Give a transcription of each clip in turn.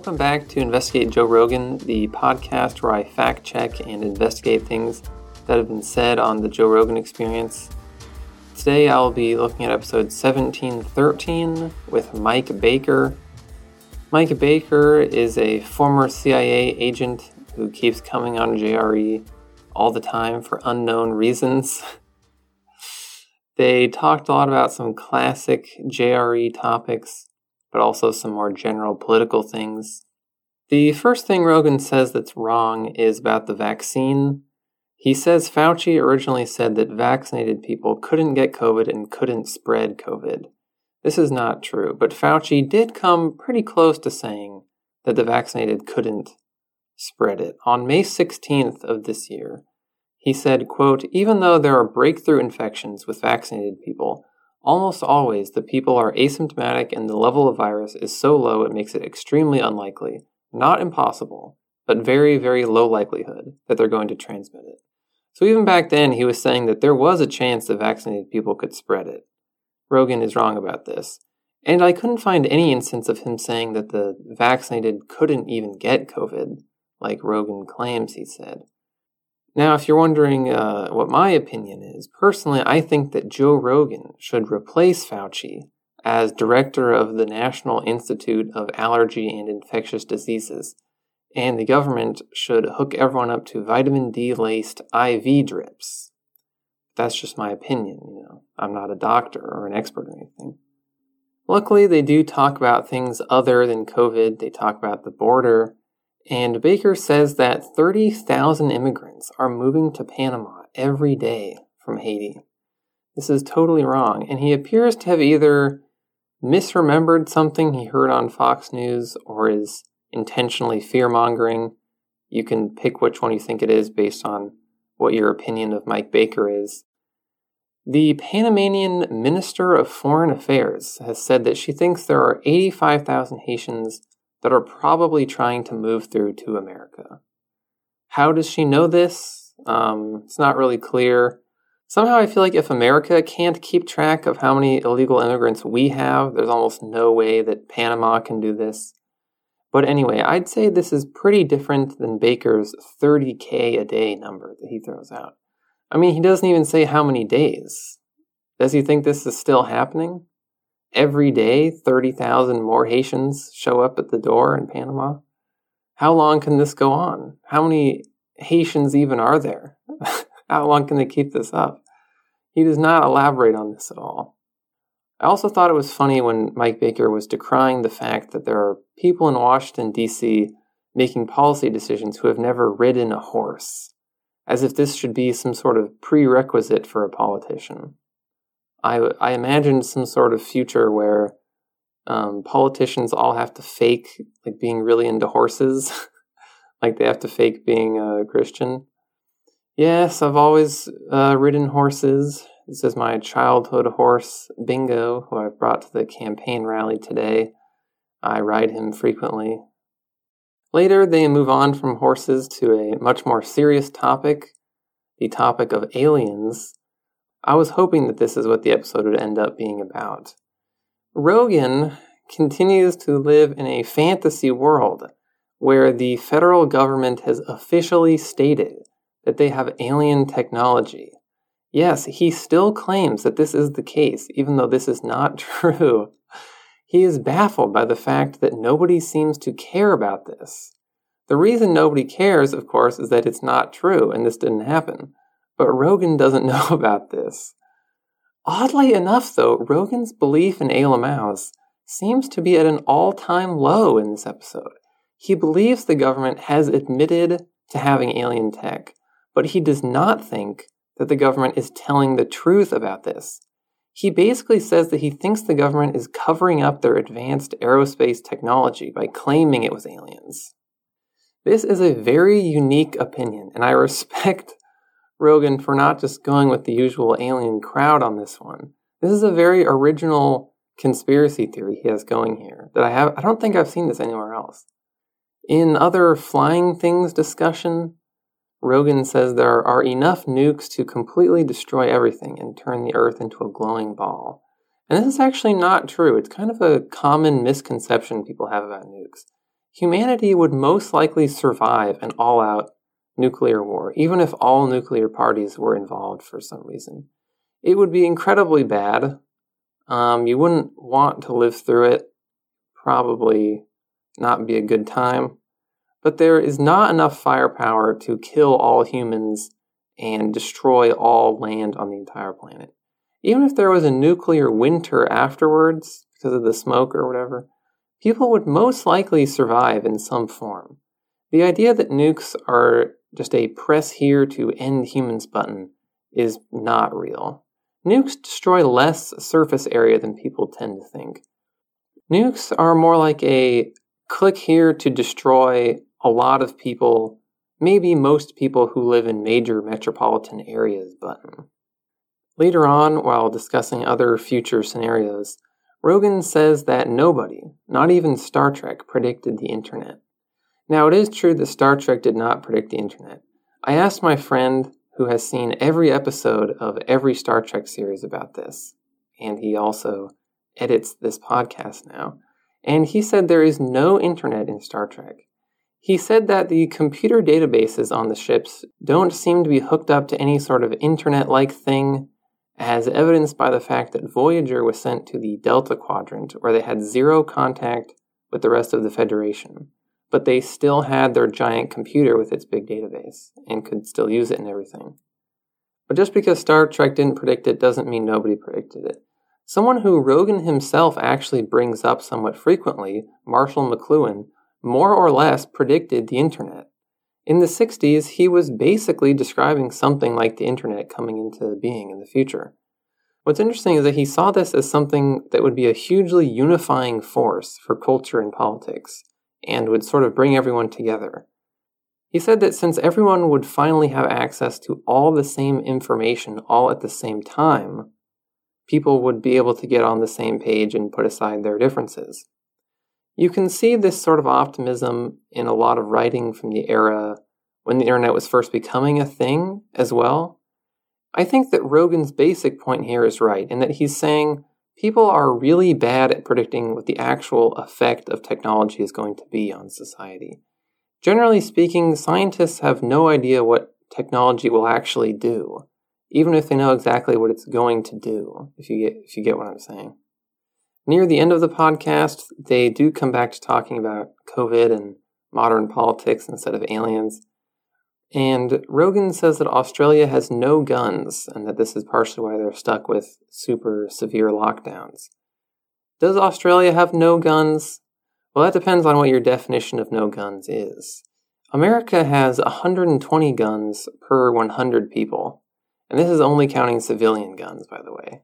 Welcome back to Investigate Joe Rogan, the podcast where I fact check and investigate things that have been said on the Joe Rogan experience. Today I'll be looking at episode 1713 with Mike Baker. Mike Baker is a former CIA agent who keeps coming on JRE all the time for unknown reasons. they talked a lot about some classic JRE topics but also some more general political things. The first thing Rogan says that's wrong is about the vaccine. He says Fauci originally said that vaccinated people couldn't get COVID and couldn't spread COVID. This is not true, but Fauci did come pretty close to saying that the vaccinated couldn't spread it. On May 16th of this year, he said, quote, even though there are breakthrough infections with vaccinated people, Almost always, the people are asymptomatic and the level of virus is so low it makes it extremely unlikely, not impossible, but very, very low likelihood that they're going to transmit it. So even back then, he was saying that there was a chance that vaccinated people could spread it. Rogan is wrong about this. And I couldn't find any instance of him saying that the vaccinated couldn't even get COVID, like Rogan claims he said. Now, if you're wondering uh, what my opinion is, personally, I think that Joe Rogan should replace Fauci as director of the National Institute of Allergy and Infectious Diseases, and the government should hook everyone up to vitamin D laced IV drips. That's just my opinion, you know. I'm not a doctor or an expert or anything. Luckily, they do talk about things other than COVID. They talk about the border and Baker says that 30,000 immigrants are moving to Panama every day from Haiti. This is totally wrong, and he appears to have either misremembered something he heard on Fox News or is intentionally fear mongering. You can pick which one you think it is based on what your opinion of Mike Baker is. The Panamanian Minister of Foreign Affairs has said that she thinks there are 85,000 Haitians that are probably trying to move through to America. How does she know this? Um, it's not really clear. Somehow I feel like if America can't keep track of how many illegal immigrants we have, there's almost no way that Panama can do this. But anyway, I'd say this is pretty different than Baker's 30k a day number that he throws out. I mean, he doesn't even say how many days. Does he think this is still happening? Every day 30,000 more Haitians show up at the door in Panama? How long can this go on? How many Haitians even are there? How long can they keep this up? He does not elaborate on this at all. I also thought it was funny when Mike Baker was decrying the fact that there are people in Washington, D.C. making policy decisions who have never ridden a horse, as if this should be some sort of prerequisite for a politician. I, I imagined some sort of future where um, politicians all have to fake like being really into horses, like they have to fake being a Christian. Yes, I've always uh, ridden horses. This is my childhood horse, Bingo, who I've brought to the campaign rally today. I ride him frequently. Later, they move on from horses to a much more serious topic the topic of aliens I was hoping that this is what the episode would end up being about. Rogan continues to live in a fantasy world where the federal government has officially stated that they have alien technology. Yes, he still claims that this is the case, even though this is not true. He is baffled by the fact that nobody seems to care about this. The reason nobody cares, of course, is that it's not true and this didn't happen. But Rogan doesn't know about this. Oddly enough, though, Rogan's belief in ALMAOs seems to be at an all time low in this episode. He believes the government has admitted to having alien tech, but he does not think that the government is telling the truth about this. He basically says that he thinks the government is covering up their advanced aerospace technology by claiming it was aliens. This is a very unique opinion, and I respect Rogan for not just going with the usual alien crowd on this one. This is a very original conspiracy theory he has going here that I have I don't think I've seen this anywhere else. In other flying things discussion, Rogan says there are enough nukes to completely destroy everything and turn the earth into a glowing ball. And this is actually not true. It's kind of a common misconception people have about nukes. humanity would most likely survive an all out nuclear war, even if all nuclear parties were involved for some reason. It would be incredibly bad. Um, you wouldn't want to live through it. Probably not be a good time. But there is not enough firepower to kill all humans and destroy all land on the entire planet. Even if there was a nuclear winter afterwards, because of the smoke or whatever, people would most likely survive in some form. The idea that nukes are just a press here to end humans button is not real. Nukes destroy less surface area than people tend to think. Nukes are more like a click here to destroy a lot of people, maybe most people who live in major metropolitan areas button. Later on, while discussing other future scenarios, Rogan says that nobody, not even Star Trek, predicted the internet. Now, it is true that Star Trek did not predict the internet. I asked my friend who has seen every episode of every Star Trek series about this, and he also edits this podcast now, and he said there is no internet in Star Trek. He said that the computer databases on the ships don't seem to be hooked up to any sort of internet like thing, as evidenced by the fact that Voyager was sent to the Delta Quadrant, where they had zero contact with the rest of the Federation. But they still had their giant computer with its big database and could still use it and everything. But just because Star Trek didn't predict it doesn't mean nobody predicted it. Someone who Rogan himself actually brings up somewhat frequently, Marshall McLuhan, more or less predicted the internet. In the 60s, he was basically describing something like the internet coming into being in the future. What's interesting is that he saw this as something that would be a hugely unifying force for culture and politics, and would sort of bring everyone together. He said that since everyone would finally have access to all the same information all at the same time, people would be able to get on the same page and put aside their differences. You can see this sort of optimism in a lot of writing from the era when the internet was first becoming a thing as well. I think that Rogan's basic point here is right, in that he's saying people are really bad at predicting what the actual effect of technology is going to be on society. Generally speaking, scientists have no idea what technology will actually do, even if they know exactly what it's going to do, if you get if you get what I'm saying. Near the end of the podcast, they do come back to talking about COVID and modern politics instead of aliens. And Rogan says that Australia has no guns and that this is partially why they're stuck with super severe lockdowns. Does Australia have no guns? Well, that depends on what your definition of no guns is. America has 120 guns per 100 people, and this is only counting civilian guns, by the way.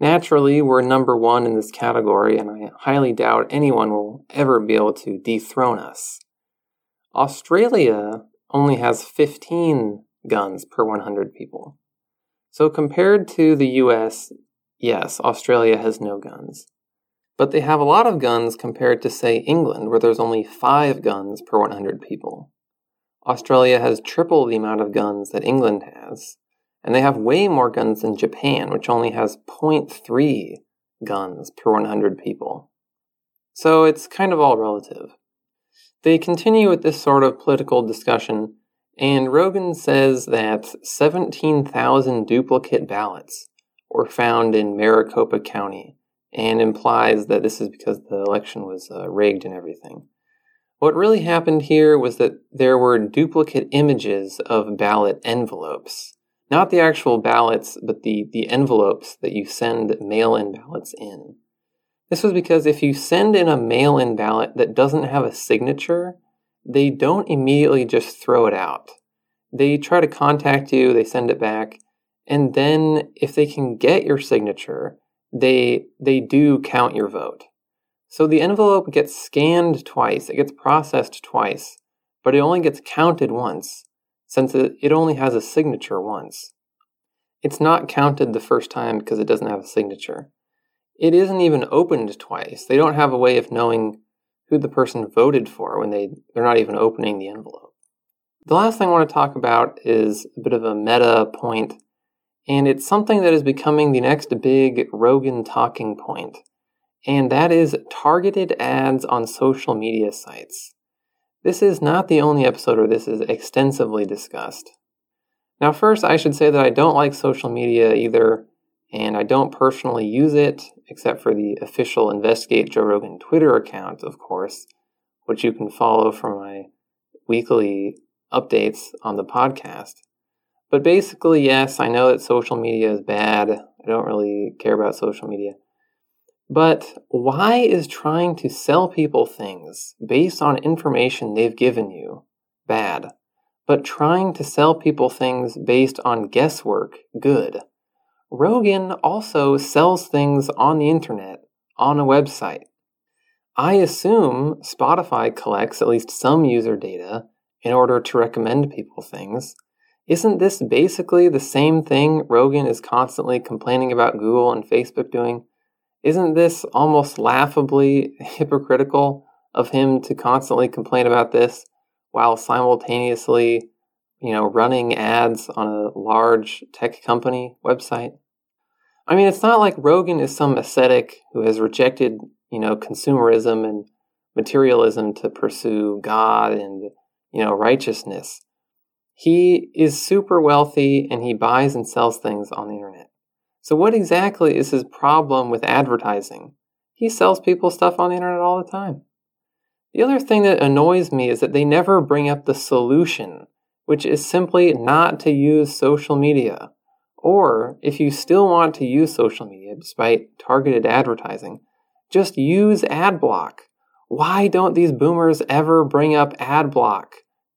Naturally, we're number one in this category, and I highly doubt anyone will ever be able to dethrone us. Australia only has 15 guns per 100 people. So, compared to the US, yes, Australia has no guns. But they have a lot of guns compared to, say, England, where there's only 5 guns per 100 people. Australia has triple the amount of guns that England has. And they have way more guns than Japan, which only has 0.3 guns per 100 people. So it's kind of all relative. They continue with this sort of political discussion, and Rogan says that 17,000 duplicate ballots were found in Maricopa County, and implies that this is because the election was uh, rigged and everything. What really happened here was that there were duplicate images of ballot envelopes not the actual ballots, but the, the envelopes that you send mail in ballots in. This was because if you send in a mail in ballot that doesn't have a signature, they don't immediately just throw it out. They try to contact you, they send it back, and then if they can get your signature, they they do count your vote. So the envelope gets scanned twice, it gets processed twice, but it only gets counted once since it only has a signature once. It's not counted the first time because it doesn't have a signature. It isn't even opened twice. They don't have a way of knowing who the person voted for when they, they're not even opening the envelope. The last thing I want to talk about is a bit of a meta point, and it's something that is becoming the next big Rogan talking point, and that is targeted ads on social media sites. this is not the only episode where this is extensively discussed. Now, first, I should say that I don't like social media either, and I don't personally use it, except for the official Investigate Joe Rogan Twitter account, of course, which you can follow for my weekly updates on the podcast. But basically, yes, I know that social media is bad. I don't really care about social media. But why is trying to sell people things based on information they've given you bad? But trying to sell people things based on guesswork good? Rogan also sells things on the internet, on a website. I assume Spotify collects at least some user data in order to recommend people things. Isn't this basically the same thing Rogan is constantly complaining about Google and Facebook doing? Isn't this almost laughably hypocritical of him to constantly complain about this while simultaneously, you know, running ads on a large tech company website? I mean, it's not like Rogan is some ascetic who has rejected, you know, consumerism and materialism to pursue God and, you know, righteousness. He is super wealthy and he buys and sells things on the internet. So, what exactly is his problem with advertising? He sells people stuff on the internet all the time. The other thing that annoys me is that they never bring up the solution, which is simply mm-hmm. not to use social media. Or, if you still want to use social media despite targeted advertising, just use AdBlock. Why don't these boomers ever bring up AdBlock?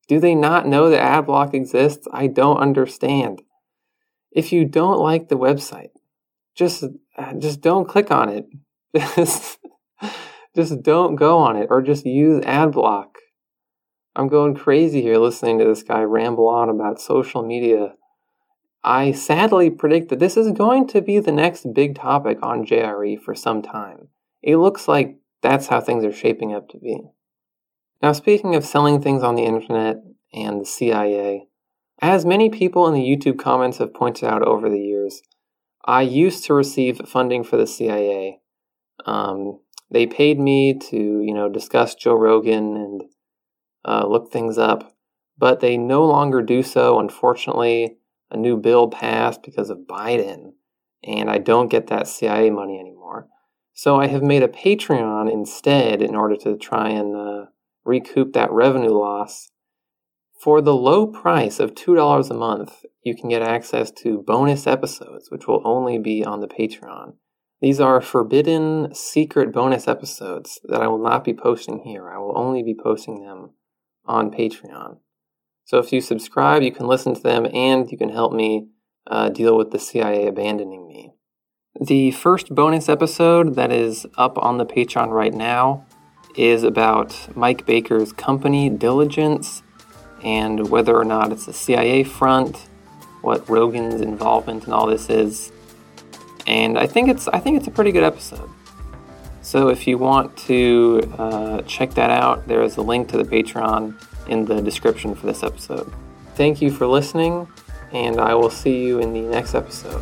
Do they not know that AdBlock exists? I don't understand. If you don't like the website, just uh, just don't click on it. Just, just don't go on it or just use ad block. I'm going crazy here listening to this guy ramble on about social media. I sadly predict that this is going to be the next big topic on JRE for some time. It looks like that's how things are shaping up to be. Now, speaking of selling things on the internet and the CIA, as many people in the YouTube comments have pointed out over the years, I used to receive funding for the CIA. Um, they paid me to, you know, discuss Joe Rogan and uh, look things up, but they no longer do so. Unfortunately, a new bill passed because of Biden, and I don't get that CIA money anymore. So I have made a Patreon instead in order to try and uh, recoup that revenue loss for the low price of $2 a month, you can get access to bonus episodes, which will only be on the Patreon. These are forbidden, secret bonus episodes that I will not be posting here. I will only be posting them on Patreon. So if you subscribe, you can listen to them and you can help me uh, deal with the CIA abandoning me. The first bonus episode that is up on the Patreon right now is about Mike Baker's company, Diligence and whether or not it's a CIA front, what Rogan's involvement in all this is. And I think it's I think it's a pretty good episode. So if you want to uh, check that out, there is a link to the Patreon in the description for this episode. Thank you for listening, and I will see you in the next episode.